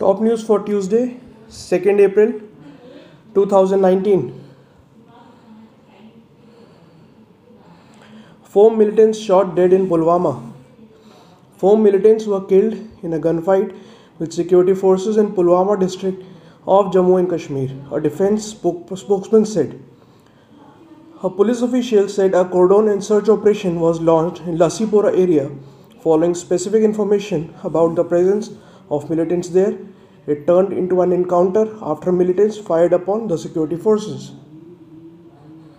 Top news for Tuesday, 2nd April 2019. Four militants shot dead in Pulwama. Four militants were killed in a gunfight with security forces in Pulwama district of Jammu and Kashmir, a defense spokesman said. A police official said a cordon and search operation was launched in Lasipora area following specific information about the presence of militants there. It turned into an encounter after militants fired upon the security forces.